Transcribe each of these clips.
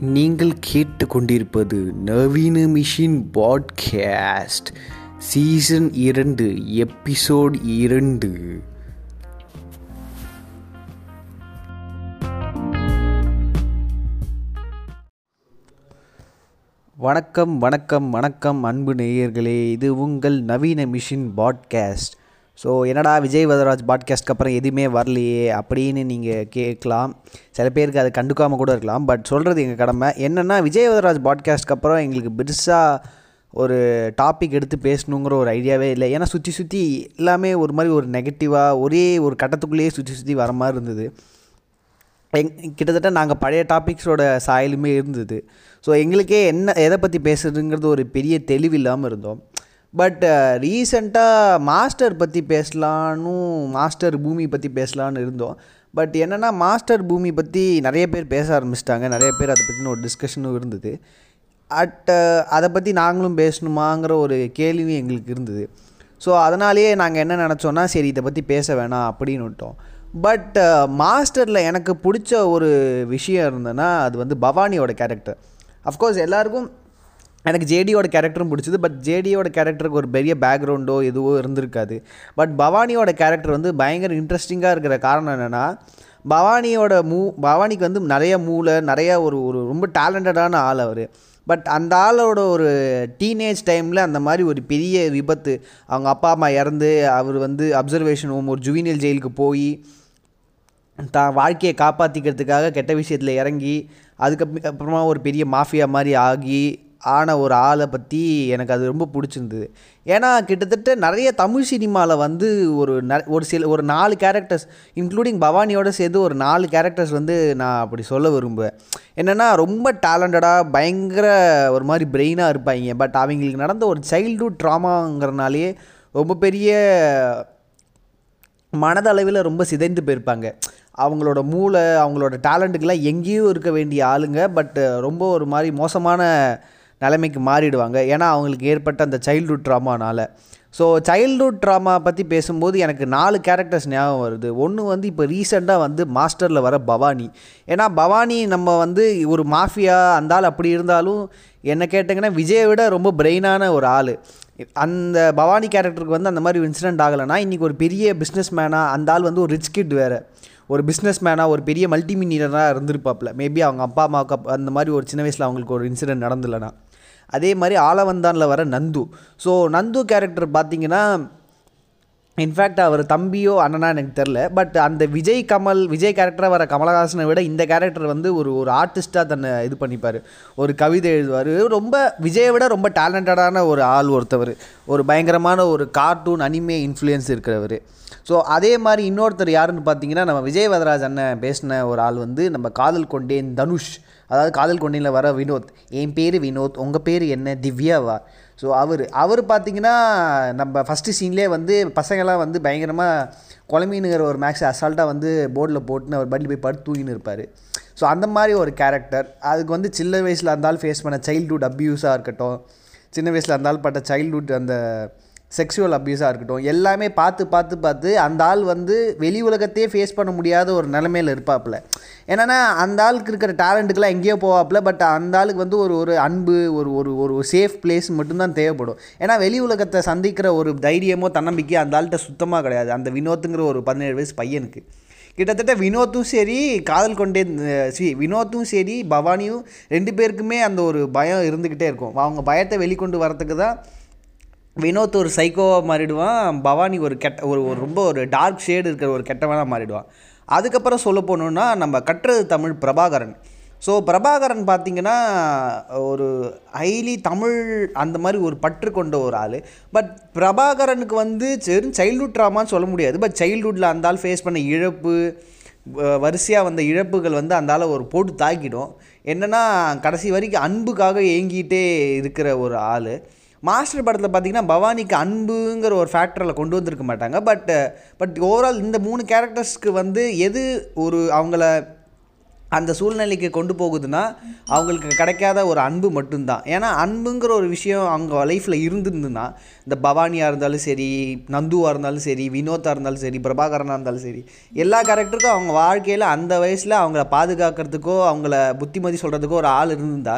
நீங்கள் கேட்டுக்கொண்டிருப்பது நவீன மிஷின் பாட்காஸ்ட் சீசன் இரண்டு எபிசோட் இரண்டு. வணக்கம் வணக்கம் வணக்கம் அன்பு நேயர்களே. இது உங்கள் நவீன மிஷின் பாட்காஸ்ட். ஸோ என்னடா விஜய் வரராஜ் பாட்காஸ்ட்க்கு அப்புறம் எதுவுமே வரலையே அப்படின்னு நீங்கள் கேட்கலாம். சில பேருக்கு அது கண்டுக்காமல் கூட இருக்கலாம். பட் சொல்கிறது எங்கள் கடமை? என்னென்னா விஜய் வரராஜ் பாட்காஸ்ட்க்கு அப்புறம் எங்களுக்கு பெருசாக ஒரு டாபிக் எடுத்து பேசணுங்கிற ஒரு ஐடியாவே இல்லை. ஏன்னா சுற்றி சுற்றி எல்லாமே ஒரு மாதிரி ஒரு நெகட்டிவாக ஒரே ஒரு கட்டத்துக்குள்ளேயே சுற்றி சுற்றி வர மாதிரி இருந்தது. எங் கிட்டத்தட்ட நாங்கள் பழைய டாபிக்ஸோட சாயலுமே இருந்தது. ஸோ எங்களுக்கே என்ன எதை பற்றி பேசுறதுங்கிறது ஒரு பெரிய தெளிவு இல்லாமல் இருந்தோம். பட் ரீசெண்டாக மாஸ்டர் பற்றி பேசலான்னு மாஸ்டர் பூமி பற்றி பேசலான்னு இருந்தோம். பட் என்னென்னா மாஸ்டர் பூமி பற்றி நிறைய பேர் பேச ஆரம்பிச்சிட்டாங்க. நிறைய பேர் அதை பற்றின ஒரு டிஸ்கஷனும் இருந்தது. அட் அதை பற்றி நாங்களும் பேசணுமாங்கிற ஒரு கேள்வியும் எங்களுக்கு இருந்தது. ஸோ அதனாலேயே நாங்கள் என்ன நினச்சோன்னா சரி இதை பற்றி பேச வேணாம் அப்படின்னு விட்டோம். பட் மாஸ்டரில் எனக்கு பிடிச்ச ஒரு விஷயம் இருந்ததுன்னா அது வந்து பவானியோட கேரக்டர் அஃப்கோர்ஸ் எல்லாருக்கும் எனக்கு ஜேடியோட கேரக்டரும் பிடிச்சது பட் ஜேடியோட கேரக்டருக்கு ஒரு பெரிய பேக்ரவுண்டோ எதுவோ இருந்திருக்காது. பட் பவானியோட கேரக்டர் வந்து பயங்கர இன்ட்ரெஸ்டிங்காக இருக்கிற காரணம் என்னென்னா பவானியோட மூ பவானிக்கு வந்து நிறைய மூளை நிறைய ஒரு ஒரு ரொம்ப டேலண்டடான ஆள் அவர். பட் அந்த ஆளோட ஒரு டீனேஜ் டைமில் அந்த மாதிரி ஒரு பெரிய விபத்து அவங்க அப்பா அம்மா இறந்து அவர் வந்து அப்சர்வேஷன் ஹோம் ஒரு ஜுவினியல் ஜெயிலுக்கு போய் தான் வாழ்க்கையை காப்பாற்றிக்கிறதுக்காக கெட்ட விஷயத்தில் இறங்கி அதுக்கு அப்புறமா ஒரு பெரிய மாஃபியா மாதிரி ஆகி ஆன ஒரு ஆளை பற்றி எனக்கு அது ரொம்ப பிடிச்சிருந்தது. ஏன்னா கிட்டத்தட்ட நிறைய தமிழ் சினிமாவில் வந்து ஒரு ந ஒரு சில ஒரு நாலு கேரக்டர்ஸ் இன்க்ளூடிங் பவானியோட சேர்ந்து ஒரு நாலு கேரக்டர்ஸ் வந்து நான் அப்படி சொல்ல விரும்புவேன். என்னென்னா ரொம்ப டேலண்டடாக பயங்கர ஒரு மாதிரி பிரெயினாக இருப்பாங்க பட் அவங்களுக்கு நடந்த ஒரு சைல்டுஹுட் ட்ராமாங்கிறனாலேயே ரொம்ப பெரிய மனதளவில் ரொம்ப சிதைந்து போயிருப்பாங்க. அவங்களோட மூளை அவங்களோட டேலண்ட்டுக்கெல்லாம் எங்கேயும் இருக்க வேண்டிய ஆளுங்க. பட் ரொம்ப ஒரு மாதிரி மோசமான நிலைமைக்கு மாறிடுவாங்க. ஏன்னா அவங்களுக்கு ஏற்பட்ட அந்த சைல்டுஹுட் ட்ராமானால் ஸோ சைல்டுஹுட் ட்ராமா பற்றி பேசும்போது எனக்கு நாலு கேரக்டர்ஸ் ஞாபகம் வருது. ஒன்று வந்து இப்போ ரீசெண்டாக வந்து மாஸ்டரில் வர பவானி. ஏன்னா பவானி நம்ம வந்து ஒரு மாஃபியா அந்த ஆள் அப்படி இருந்தாலும் என்ன கேட்டிங்கன்னா விஜயை விட ரொம்ப பிரெயினான ஒரு ஆள். அந்த பவானி கேரக்டருக்கு வந்து அந்த மாதிரி இன்சிடென்ட் ஆகலைன்னா இன்றைக்கி ஒரு பெரிய பிஸ்னஸ் மேனாக அந்த ஆள் வந்து ஒரு ரிச் கிட் வேறு. ஒரு பிஸ்னஸ் மேனாக ஒரு பெரிய மல்டி மில்லியனராக இருந்திருப்பாப்புல. மேபி அவங்க அப்பா அம்மாவுக்கு அந்த மாதிரி ஒரு சின்ன வயசில் அவங்களுக்கு ஒரு இன்சிடென்ட் நடந்துலனா அதே மாதிரி ஆலவந்தானில் வர நந்து. ஸோ நந்து கேரக்டர் பார்த்தீங்கன்னா இன்ஃபேக்ட் அவர் தம்பியோ அண்ணனா எனக்கு தெரில பட் அந்த விஜய் கமல் விஜய் கேரக்டராக வர கமலஹாசனை விட இந்த கேரக்டர் வந்து ஒரு ஒரு ஆர்டிஸ்ட்டாக தன்னை இது பண்ணிப்பார். ஒரு கவிதை எழுதுவார். ரொம்ப விஜயை விட ரொம்ப டேலண்டடான ஒரு ஆள் ஒருத்தவர். ஒரு பயங்கரமான ஒரு கார்ட்டூன் அனிமே இன்ஃப்ளூயன்ஸ் இருக்கிறவர். ஸோ அதே மாதிரி இன்னொருத்தர் யாருன்னு பார்த்தீங்கன்னா நம்ம விஜய் வரராஜ் அண்ணன் பேசின ஒரு ஆள் வந்து நம்ம காதல் கொண்டேன் தனுஷ். அதாவது காதல் கொண்டியில் வர வினோத் என் பேர் வினோத் உங்கள் பேர் என்ன? திவ்யாவா? ஸோ அவர் அவர் பார்த்தீங்கன்னா நம்ம ஃபஸ்ட்டு சீன்லேயே வந்து பசங்கள்லாம் வந்து பயங்கரமாக குழம்பினுங்கிற ஒரு மேக்ஸ் அசால்ட்டாக வந்து போர்டில் போட்டுன்னு அவர் பட்டில் போய் படுத்து தூங்கின்னு இருப்பார். ஸோ அந்த மாதிரி ஒரு கேரக்டர் அதுக்கு வந்து சின்ன வயசில் இருந்தாலும் ஃபேஸ் பண்ண சைல்டுஹுட் அப்யூஸாக இருக்கட்டும் சின்ன வயசில் இருந்தாலும் பட்ட சைல்டுஹுட் அந்த செக்ஷுவல் அப்யூஸாக இருக்கட்டும் எல்லாமே பார்த்து பார்த்து பார்த்து அந்த ஆள் வந்து வெளி உலகத்தையே ஃபேஸ் பண்ண முடியாத ஒரு நிலமையில் இருப்பாப்புல. என்னென்னா அந்த ஆளுக்கு இருக்கிற டேலண்ட்டுக்கெலாம் எங்கேயோ போவாப்புல பட் அந்த ஆளுக்கு வந்து ஒரு ஒரு அன்பு ஒரு ஒரு ஒரு சேஃப் பிளேஸ் மட்டும்தான் தேவைப்படும். ஏன்னா வெளி உலகத்தை சந்திக்கிற ஒரு தைரியமோ தன்னம்பிக்கை அந்த ஆள்கிட்ட சுத்தமாக கிடையாது. அந்த வினோத்துங்கிற ஒரு பதினேழு வயசு பையனுக்கு. கிட்டத்தட்ட வினோத்தும் சரி காதல் கொண்டே சி வினோத்தும் சரி பவானியும் ரெண்டு பேருக்குமே அந்த ஒரு பயம் இருந்துக்கிட்டே இருக்கும். அவங்க பயத்தை வெளிக்கொண்டு வரத்துக்கு தான் வினோத் ஒரு சைக்கோவாக மாறிடுவான் பவானி ஒரு கெட்ட ஒரு ஒரு ரொம்ப ஒரு டார்க் ஷேடு இருக்கிற ஒரு கெட்டவனாக மாறிடுவான். அதுக்கப்புறம் சொல்ல போனோன்னா நம்ம கற்றது தமிழ் பிரபாகரன். ஸோ பிரபாகரன் பார்த்திங்கன்னா ஒரு ஹைலி தமிழ் அந்த மாதிரி ஒரு பற்று கொண்ட ஒரு ஆள். பட் பிரபாகரனுக்கு வந்து சரி சைல்டுஹுட் ட்ராமான்னு சொல்ல முடியாது. பட் சைல்டுஹுட்டில் அந்த ஆள் ஃபேஸ் பண்ண இழப்பு வரிசையாக வந்த இழப்புகள் வந்து அந்த ஒரு போட்டு தாக்கிடும். என்னென்னா கடைசி வரைக்கும் அன்புக்காக ஏங்கிட்டே இருக்கிற ஒரு ஆள். மாஸ்டர் படத்தில் பார்த்தீங்கன்னா பவானிக்கு அன்புங்கிற ஒரு ஃபேக்டரில் கொண்டு வந்திருக்க மாட்டாங்க. பட் பட் ஓவரால் இந்த மூணு கேரக்டர்ஸ்க்கு வந்து எது ஒரு அவங்கள அந்த சூழ்நிலைக்கு கொண்டு போகுதுன்னா அவங்களுக்கு கிடைக்காத ஒரு அன்பு மட்டும்தான். ஏன்னா அன்புங்கிற ஒரு விஷயம் அவங்க லைஃப்பில் இருந்திருந்துன்னா இந்த பவானியாக இருந்தாலும் சரி நந்துவாக இருந்தாலும் சரி வினோத்தாக இருந்தாலும் சரி பிரபாகரனாக இருந்தாலும் சரி எல்லா கேரக்டருக்கும் அவங்க வாழ்க்கையில் அந்த வயசில் அவங்கள பாதுகாக்கிறதுக்கோ அவங்கள புத்திமதி சொல்கிறதுக்கோ ஒரு ஆள் இருந்திருந்தா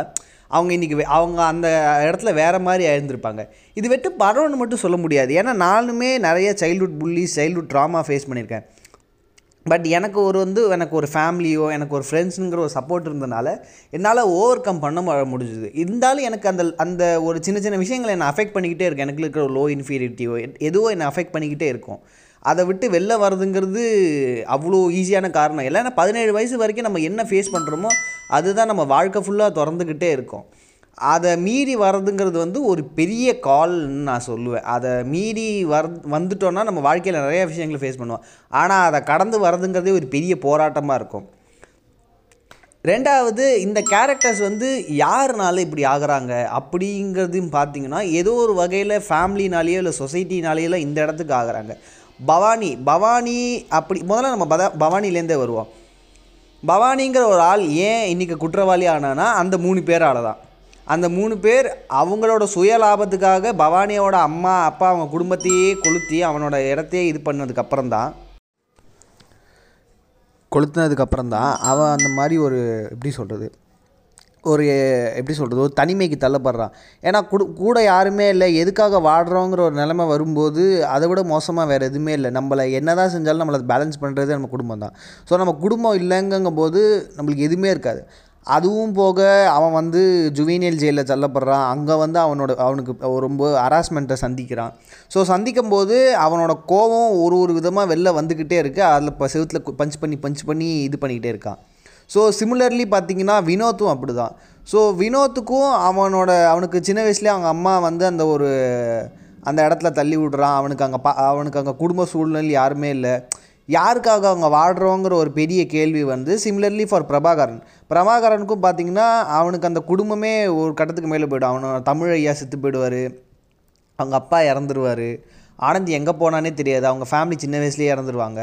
அவங்க இன்றைக்கி அவங்க அந்த இடத்துல வேறு மாதிரி எழுந்திருப்பாங்க இது வெட்டு படம்னு மட்டும் சொல்ல முடியாது. ஏன்னா நானுமே நிறைய childhood bullies childhood trauma face பண்ணியிருக்கேன். பட் எனக்கு ஒரு வந்து எனக்கு ஒரு ஃபேமிலியோ எனக்கு ஒரு ஃப்ரெண்ட்ஸுங்கிற ஒரு சப்போர்ட் இருந்தனால என்னால் ஓவர் கம் பண்ண முடிஞ்சுது. இருந்தாலும் எனக்கு அந்த அந்த ஒரு சின்ன சின்ன விஷயங்களை என்னை அஃபெக்ட் பண்ணிக்கிட்டே இருக்கேன். எனக்கு இருக்கிற லோ இன்ஃபீரிட்டியோ எதுவோ என்னை அஃபெக்ட் பண்ணிக்கிட்டே இருக்கும். அதை விட்டு வெளில வர்றதுங்கிறது அவ்வளோ ஈஸியான காரணம். இல்லை ஏன்னா பதினேழு வயசு வரைக்கும் நம்ம என்ன ஃபேஸ் பண்ணுறோமோ அதுதான் நம்ம வாழ்க்கை ஃபுல்லாக திறந்துக்கிட்டே இருக்கும். அதை மீறி வர்றதுங்கிறது வந்து ஒரு பெரிய கால்னு நான் சொல்லுவேன். அதை மீறி வர் வந்துட்டோன்னா நம்ம வாழ்க்கையில் நிறையா விஷயங்களை ஃபேஸ் பண்ணுவோம். ஆனால் அதை கடந்து வர்றதுங்கிறதே ஒரு பெரிய போராட்டமாக இருக்கும். ரெண்டாவது இந்த கேரக்டர்ஸ் வந்து யாருனால இப்படி ஆகிறாங்க? அப்படிங்கிறதையும் பார்த்தீங்கன்னா ஏதோ ஒரு வகையில் ஃபேமிலினாலேயோ இல்லை சொசைட்டினாலேயோ இந்த இடத்துக்கு ஆகிறாங்க. பவானி பவானி அப்படி முதல்ல நம்ம பத பவானிலேருந்தே வருவோம். பவானிங்கிற ஒரு ஆள் ஏன் இன்றைக்கி குற்றவாளி ஆனானா அந்த மூணு பேரால் தான். அந்த மூணு பேர் அவங்களோட சுய லாபத்துக்காக பவானியோட அம்மா அப்பா அவங்க குடும்பத்தையே கொளுத்தி அவனோட இடத்தையே இது பண்ணதுக்கப்புறம் தான் கொளுத்தினதுக்கப்புறம் தான் அவன் அந்த மாதிரி ஒரு எப்படி சொல்கிறது ஒரு எப்படி சொல்கிறது ஒரு தனிமைக்கு தள்ளப்படுறான். ஏன்னா கூட கூட யாருமே இல்லை. எதுக்காக வாடுறோங்கிற ஒரு நிலைமை வரும்போது அதை விட மோசமாக வேறு எதுவுமே இல்லை. நம்மளை என்ன தான் செஞ்சாலும் நம்மளை பேலன்ஸ் பண்ணுறதே நம்ம குடும்பம் தான். ஸோ நம்ம குடும்பம் இல்லைங்கும் போது நம்மளுக்கு எதுவுமே இருக்காது. அதுவும் போக அவன் வந்து ஜுவீனியல் ஜெயிலில் தள்ளப்படுறான். அங்கே வந்து அவனோட அவனுக்கு ரொம்ப ஹராஸ்மெண்ட்டை சந்திக்கிறான். ஸோ சந்திக்கும் போது அவனோட கோபம் ஒரு ஒரு விதமாக வெளில வந்துக்கிட்டே இருக்குது அதில் இப்போ செவுத்தில் பஞ்ச் பண்ணி பஞ்ச் பண்ணி இது பண்ணிக்கிட்டே இருக்கான். ஸோ சிமிலர்லி பார்த்தீங்கன்னா வினோத்தும் அப்படி தான் ஸோ வினோத்துக்கும் அவனோட அவனுக்கு சின்ன வயசுலேயே அவங்க அம்மா வந்து அந்த ஒரு அந்த இடத்துல தள்ளி விடுறான். அவனுக்கு அங்கே பா அவனுக்கு அங்கே குடும்ப சூழ்நிலை யாருமே இல்லை. யாருக்காக அவங்க வாடுறோங்கிற ஒரு பெரிய கேள்வி வந்து சிமிலர்லி ஃபார் பிரபாகரன். பிரபாகரனுக்கும் பார்த்திங்கன்னா அவனுக்கு அந்த குடும்பமே ஒரு கட்டத்துக்கு மேலே போய்டும். அவனோட தமிழ் ஐயா செத்து போயிடுவார். அவங்க அப்பா இறந்துருவார். ஆனந்த் எங்கே போனானே தெரியாது. அவங்க ஃபேமிலி சின்ன வயசுலேயே இறந்துருவாங்க.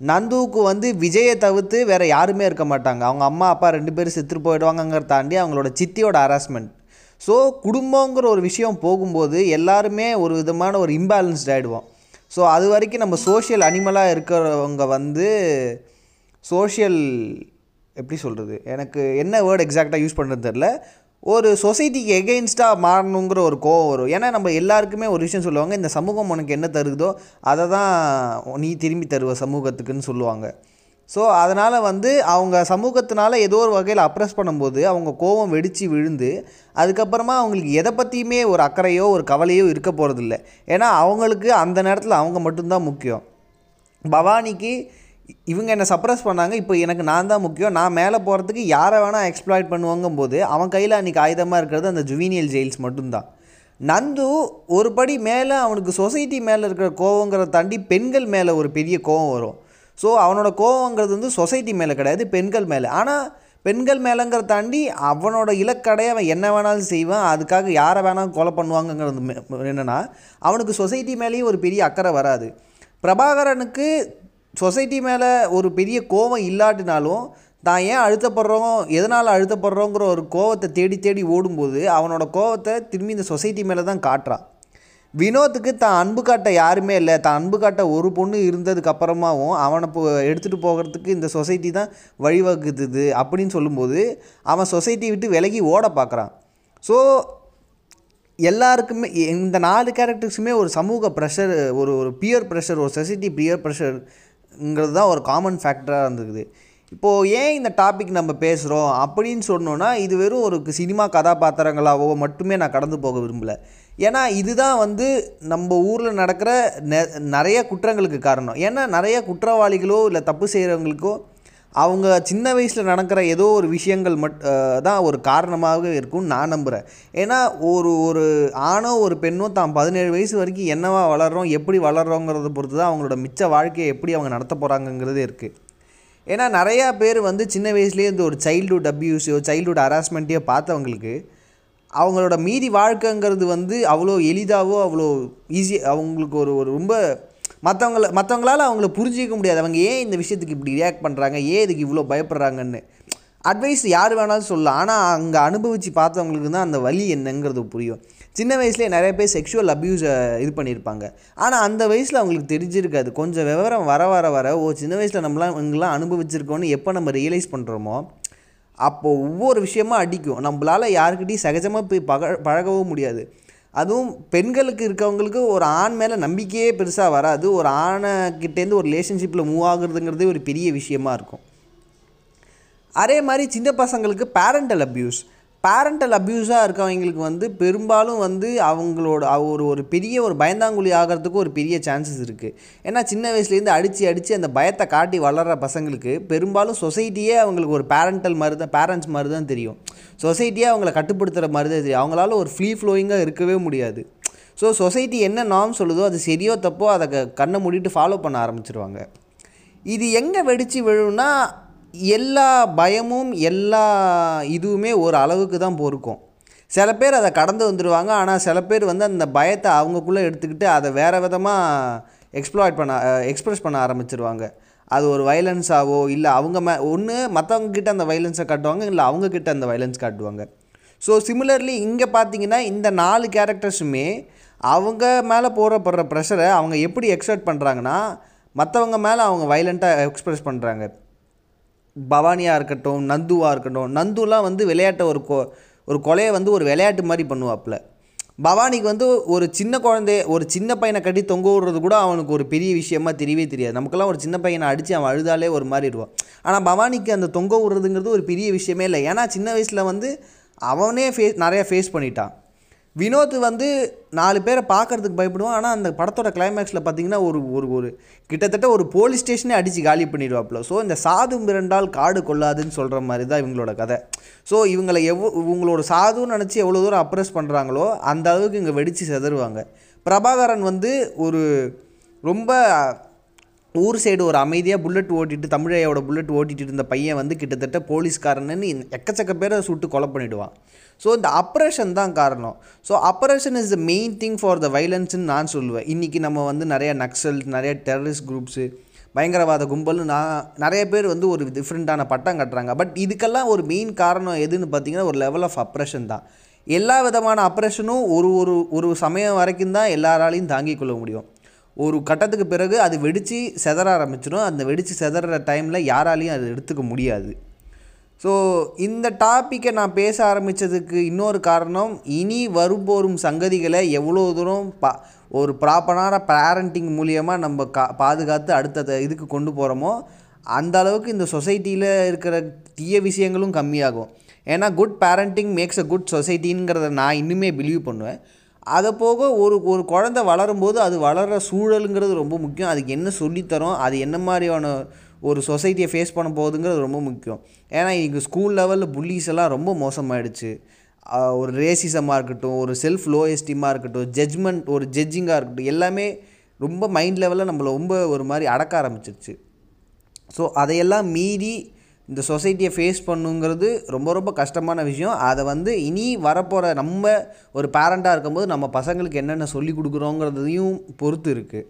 நந்துவுக்கு வந்து விஜயை தவிர்த்து வேறு யாருமே இருக்க மாட்டாங்க. அவங்க அம்மா அப்பா ரெண்டு பேரும் செத்துட்டு போயிடுவாங்கங்கிறத தாண்டி அவங்களோட சித்தியோட ஹராஸ்மெண்ட் ஸோ குடும்பங்கிற ஒரு விஷயம் போகும்போது எல்லாருமே ஒரு விதமான ஒரு இம்பேலன்ஸ்ட் ஆகிடுவோம் ஸோ அது வரைக்கும் நம்ம சோஷியல் அனிமலாக இருக்கிறவங்க வந்து சோஷியல் எப்படி சொல்கிறது எனக்கு என்ன வேர்டு எக்ஸாக்டாக யூஸ் பண்ணுறது தெரில ஒரு சொசைட்டிக்கு எகெயின்ஸ்டாக மாறணுங்கிற ஒரு கோவம் வரும். ஏன்னா நம்ம எல்லாருக்குமே ஒரு விஷயம் சொல்லுவாங்க இந்த சமூகம் உனக்கு என்ன தருதோ அதை தான் நீ திரும்பி தருவ சமூகத்துக்குன்னு சொல்லுவாங்க. ஸோ அதனால் வந்து அவங்க சமூகத்தினால ஏதோ ஒரு வகையில் அப்ரெஸ் பண்ணும்போது அவங்க கோவம் வெடித்து விழுந்து அதுக்கப்புறமா அவங்களுக்கு எதை பற்றியுமே ஒரு அக்கறையோ ஒரு கவலையோ இருக்க போகிறதில்ல ஏன்னா அவங்களுக்கு அந்த நேரத்தில் அவங்க மட்டும்தான் முக்கியம். பவானிக்கு இவங்க என்னை சப்ரஸ் பண்ணாங்க. இப்போ எனக்கு நான் தான் முக்கியம். நான் மேலே போகிறதுக்கு யாரை வேணால் எக்ஸ்ப்ளாய்ட் பண்ணுவாங்கும் போது அவன் கையில் அன்றைக்கி ஆயுதமாக இருக்கிறது அந்த ஜுவீனியல் ஜெயில்ஸ் மட்டும்தான். நந்து ஒரு படி மேலே அவனுக்கு சொசைட்டி மேலே இருக்கிற கோவங்கிறத தாண்டி பெண்கள் மேலே ஒரு பெரிய கோவம் வரும். ஸோ அவனோட கோவங்கிறது வந்து சொசைட்டி மேலே கிடையாது பெண்கள் மேலே. ஆனால் பெண்கள் மேலேங்கிற தாண்டி அவனோட இலக்கடையை அவன் என்ன வேணாலும் செய்வான். அதுக்காக யாரை வேணாலும் கொலை பண்ணுவாங்கங்கிறது என்னென்னா அவனுக்கு சொசைட்டி மேலேயும் ஒரு பெரிய அக்கறை வராது. பிரபாகரனுக்கு சொசைட்டி மேலே ஒரு பெரிய கோவம் இல்லாட்டினாலும் தான் ஏன் அழுத்தப்படுறோம் எதனால் அழுத்தப்படுறோங்கிற ஒரு கோவத்தை தேடி தேடி ஓடும்போது அவனோட கோவத்தை திரும்பி இந்த சொசைட்டி மேலே தான் காட்டுறான் வினோத்துக்கு தான் அன்பு காட்ட யாருமே இல்லை. தான் அன்பு காட்ட ஒரு பொண்ணு இருந்ததுக்கு அப்புறமாவும் அவனை போ எடுத்துகிட்டு போகிறதுக்கு இந்த சொசைட்டி தான் வழிவகுக்குது அப்படின்னு சொல்லும்போது அவன் சொசைட்டி விட்டு விலகி ஓட பார்க்குறான் ஸோ எல்லாருக்குமே இந்த நாலு கேரக்டர்ஸுமே ஒரு சமூக ப்ரெஷர் ஒரு ஒரு பியர் ப்ரெஷர் ஒரு சொசைட்டி பியர் ப்ரெஷர்ங்கிறது தான் ஒரு காமன் ஃபேக்டராக இருந்துக்குது இப்போது ஏன் இந்த டாபிக் நம்ம பேசுகிறோம் அப்படின்னு சொன்னோன்னா இது வெறும் ஒரு சினிமா கதாபாத்திரங்களாகவோ மட்டுமே நான் கடந்து போக விரும்பலை. ஏன்னா இதுதான் வந்து நம்ம ஊரில் நடக்கிற நெ நிறைய குற்றங்களுக்கு காரணம். ஏன்னா நிறைய குற்றவாளிகளோ இல்லை தப்பு செய்கிறவங்களுக்கோ அவங்க சின்ன வயசில் நடக்கிற ஏதோ ஒரு விஷயங்கள் மட் தான் ஒரு காரணமாக இருக்கும்னு நான் நம்புகிறேன் ஏன்னா ஒரு ஒரு ஆணோ ஒரு பெண்ணோ தான் பதினேழு வயசு வரைக்கும் என்னவா வளர்றோம் எப்படி வளர்றோங்கிறத பொறுத்து தான் அவங்களோட மிச்ச வாழ்க்கையை எப்படி அவங்க நடத்த போகிறாங்கங்கிறதே இருக்குது ஏன்னா நிறையா பேர் வந்து சின்ன வயசுலேயே இந்த ஒரு சைல்டுஹுட் அப்யூஸோ சைல்டுஹுட் ஹராஸ்மெண்ட்டையோ பார்த்தவங்களுக்கு அவங்களோட மீதி வாழ்க்கைங்கிறது வந்து அவ்வளோ எளிதாவோ அவ்வளோ ஈஸி அவங்களுக்கு ஒரு ஒரு ரொம்ப மற்றவங்கள மற்றவங்களால அவங்கள புரிஞ்சிக்க முடியாது. அவங்க ஏன் இந்த விஷயத்துக்கு இப்படி ரியாக்ட் பண்ணுறாங்க ஏன் இதுக்கு இவ்வளோ பயப்படுறாங்கன்னு? அட்வைஸ் யார் வேணாலும் சொல்லலாம். ஆனால் அங்கே அனுபவித்து பார்த்தவங்களுக்கு தான் அந்த வலி என்னங்கிறது புரியும். சின்ன வயசுலேயே நிறைய பேர் செக்ஷுவல் அப்யூஸை இது பண்ணியிருப்பாங்க. ஆனால் அந்த வயசில் அவங்களுக்கு தெரிஞ்சிருக்காது. கொஞ்சம் விவரம் வர வர வர ஓ சின்ன வயசில் நம்மளாம் இவங்கெல்லாம் அனுபவிச்சிருக்கோன்னு எப்போ நம்ம ரியலைஸ் பண்ணுறோமோ அப்போது ஒவ்வொரு விஷயமா அடிக்கும். நம்மளால் யாருக்கிட்டையும் சகஜமாக போய் பக பழகவும் முடியாது. அதுவும் பெண்களுக்கு இருக்கவங்களுக்கு ஒரு ஆண் மேலே நம்பிக்கையே பெருசாக வராது. ஒரு ஆணைக்கிட்டேருந்து ஒரு ரிலேஷன்ஷிப்பில் மூவ் ஆகுறதுங்கிறதே ஒரு பெரிய விஷயமா இருக்கும். அதே மாதிரி சின்ன பசங்களுக்கு பேரண்டல் அப்யூஸ் பேரண்டல் அப்யூஸாக இருக்கவங்களுக்கு வந்து பெரும்பாலும் வந்து அவங்களோட அவ- ஒரு ஒரு பெரிய ஒரு பயந்தாங்குழி ஆகிறதுக்கு ஒரு பெரிய சான்சஸ் இருக்குது ஏன்னா சின்ன வயசுலேருந்து அடித்து அடித்து அந்த பயத்தை காட்டி வளர்கிற பசங்களுக்கு பெரும்பாலும் சொசைட்டியே அவங்களுக்கு ஒரு பேரண்டல் மாதிரி தான் பேரண்ட்ஸ் மாதிரி தான் தெரியும். சொசைட்டியே அவங்கள கட்டுப்படுத்துகிற மாதிரி தான் தெரியும். அவங்களால ஒரு ஃப்ரீ ஃப்ளோயிங்காக இருக்கவே முடியாது. ஸோ சொசைட்டி என்ன நாம் சொல்லுதோ அது சரியோ தப்போ அதை கண்ணை மூடிட்டு ஃபாலோ பண்ண ஆரம்பிச்சிருவாங்க. இது எங்கே வெடித்து விழுன்னா எல்லா பயமும் எல்லா இதுவுமே ஒரு அளவுக்கு தான் பொறுக்கும். சில பேர் அதை கடந்து வந்துடுவாங்க ஆனால் சில பேர் வந்து அந்த பயத்தை அவங்கக்குள்ளே எடுத்துக்கிட்டு அதை வேறு விதமாக எக்ஸ்ப்ளாய்ட் பண்ண எக்ஸ்ப்ரெஸ் பண்ண ஆரம்பிச்சிருவாங்க. அது ஒரு வைலன்ஸாவோ இல்லை அவங்க மே ஒன்று மற்றவங்க கிட்ட அந்த வைலன்ஸை காட்டுவாங்க இல்லை அவங்க கிட்ட அந்த வைலன்ஸ் காட்டுவாங்க. ஸோ சிமிலர்லி இங்கே பார்த்தீங்கன்னா இந்த நாலு கேரக்டர்ஸுமே அவங்க மேலே போடப்படுற ப்ரெஷரை அவங்க எப்படி எக்ஸர்ட் பண்ணுறாங்கன்னா மற்றவங்க மேலே அவங்க வைலண்ட்டாக எக்ஸ்பிரஸ் பண்ணுறாங்க பவானியாக இருக்கட்டும் நந்துவாக இருக்கட்டும் நந்துலாம் வந்து விளையாட்டை ஒரு கொ ஒரு கொலையை வந்து ஒரு விளையாட்டு மாதிரி பண்ணுவாப்புல. பவானிக்கு வந்து ஒரு சின்ன குழந்தைய ஒரு சின்ன பையனை கட்டி தொங்க விடுறது கூட அவனுக்கு ஒரு பெரிய விஷயமா தெரியவே தெரியாது. நமக்கெல்லாம் ஒரு சின்ன பையனை அடித்து அவன் அழுதாலே ஒரு மாதிரி இருவான் ஆனால் பவானிக்கு அந்த தொங்க விடுறதுங்கிறது ஒரு பெரிய விஷயமே இல்லை. ஏன்னா சின்ன வயசில் வந்து அவனே ஃபேஸ் நிறையா ஃபேஸ் பண்ணிட்டான். வினோத் வந்து நாலு பேரை பார்க்கறதுக்கு பயப்படுவான். ஆனால் அந்த படத்தோட கிளைமேக்ஸில் பார்த்தீங்கன்னா ஒரு ஒரு ஒரு கிட்டத்தட்ட ஒரு போலீஸ் ஸ்டேஷனே அடித்து காலி பண்ணிடுவாப்புல. ஸோ இந்த சாது மிரண்டால் காடு கொள்ளாதுன்னு சொல்கிற மாதிரி தான் இவங்களோட கதை. ஸோ இவங்களை எவ்வளோ இவங்களோட சாதுன்னு நினச்சி எவ்வளோ தூரம் அப்ரெஸ் பண்ணுறாங்களோ அந்த அளவுக்கு இங்கே வெடித்து செதறுவாங்க. பிரபாகரன் வந்து ஒரு ரொம்ப ஊர் சைடு ஒரு அமைதியாக புல்லட் ஓட்டிட்டு தமிழையோட புல்லட் ஓட்டிகிட்டு இருந்த பையன் வந்து கிட்டத்தட்ட போலீஸ்காரன்னு எக்கச்சக்க பேரை சுட்டு கொலை பண்ணிவிடுவான் ஸோ இந்த அப்ரேஷன் தான் காரணம். So oppression is the main thing for the வைலன்ஸ்னு நான் சொல்லுவேன். இன்றைக்கி நம்ம வந்து நிறைய நக்சல் நிறைய டெரரிஸ்ட் குரூப்ஸு பயங்கரவாத கும்பல்னு நான் நிறைய பேர் வந்து ஒரு டிஃப்ரெண்ட்டான பட்டம் கட்டுறாங்க. பட் இதுக்கெல்லாம் ஒரு மெயின் காரணம் எதுன்னு பார்த்தீங்கன்னா ஒரு லெவல் ஆஃப் அப்ரேஷன் தான். எல்லா விதமான அப்ரேஷனும் ஒரு ஒரு ஒரு சமயம் வரைக்கும் தான் எல்லாராலையும் தாங்கிக் கொள்ள முடியும். ஒரு கட்டத்துக்கு பிறகு அது வெடித்து செதற ஆரம்பிச்சிடும் அந்த வெடித்து செதற டைமில் யாராலையும் அது எடுத்துக்க முடியாது. ஸோ இந்த டாப்பிக்கை நான் பேச ஆரம்பித்ததுக்கு இன்னொரு காரணம் இனி வரும்போரும் சங்கதிகளை எவ்வளோ தூரம் பா ஒரு ப்ராப்பரான பேரண்டிங் மூலியமாக நம்ம கா பாதுகாத்து அடுத்த இதுக்கு கொண்டு போகிறோமோ அந்த அளவுக்கு இந்த சொசைட்டியில் இருக்கிற தீய விஷயங்களும் கம்மியாகும். ஏன்னா good parenting makes a good சொசைட்டிங்கிறத நான் இன்னுமே பிலீவ் பண்ணுவேன். அதை போக ஒரு ஒரு குழந்தை வளரும்போது அது வளர்கிற சூழலுங்கிறது ரொம்ப முக்கியம். அதுக்கு என்ன சொல்லித்தரோம் அது என்ன மாதிரியான ஒரு சொசைட்டியை ஃபேஸ் பண்ண போகுதுங்கிறது ரொம்ப முக்கியம். ஏன்னா இங்கே ஸ்கூல் லெவலில் புல்லிஸ் எல்லாம் ரொம்ப மோசமாயிடுச்சு. ஒரு ரேசிசமாக இருக்கட்டும் ஒரு செல்ஃப் லோ எஸ்டீமாக இருக்கட்டும் ஜட்ஜ்மெண்ட் ஒரு ஜட்ஜிங்காக இருக்கட்டும் எல்லாமே ரொம்ப மைண்ட் லெவலில் நம்மளை ரொம்ப ஒரு மாதிரி அடக்க ஆரம்பிச்சிருச்சு. ஸோ அதையெல்லாம் மீறி இந்த சொசைட்டியை ஃபேஸ் பண்ணுங்கிறது ரொம்ப ரொம்ப கஷ்டமான விஷயம். அதை வந்து இனி வரப்போகிற நம்ம ஒரு பேரண்ட்டாக இருக்கும்போது நம்ம பசங்களுக்கு என்னென்ன சொல்லி கொடுக்குறோங்கிறதையும் பொறுத்து இருக்குது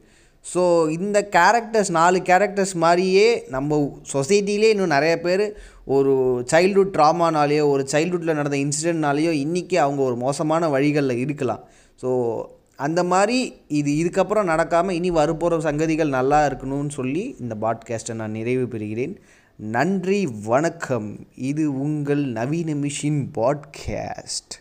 ஸோ இந்த கேரக்டர்ஸ் நாலு கேரக்டர்ஸ் மாதிரியே நம்ம சொசைட்டிலே இன்னும் நிறைய பேர் ஒரு சைல்டுஹுட் ட்ராமானாலேயோ ஒரு சைல்ட்ஹுட்டில் நடந்த இன்சிடென்ட்னாலேயோ இன்றைக்கி அவங்க ஒரு மோசமான வழிகளில் இருக்கலாம். ஸோ அந்த மாதிரி இது இதுக்கப்புறம் நடக்காமல் இனி வரப்போகிற சங்கதிகள் நல்லா இருக்கணும்னு சொல்லி இந்த பாட்காஸ்ட்டை நான் நிறைவு பெறுகிறேன். நன்றி வணக்கம். இது உங்கள் நவீன மிஷின் பாட்காஸ்ட்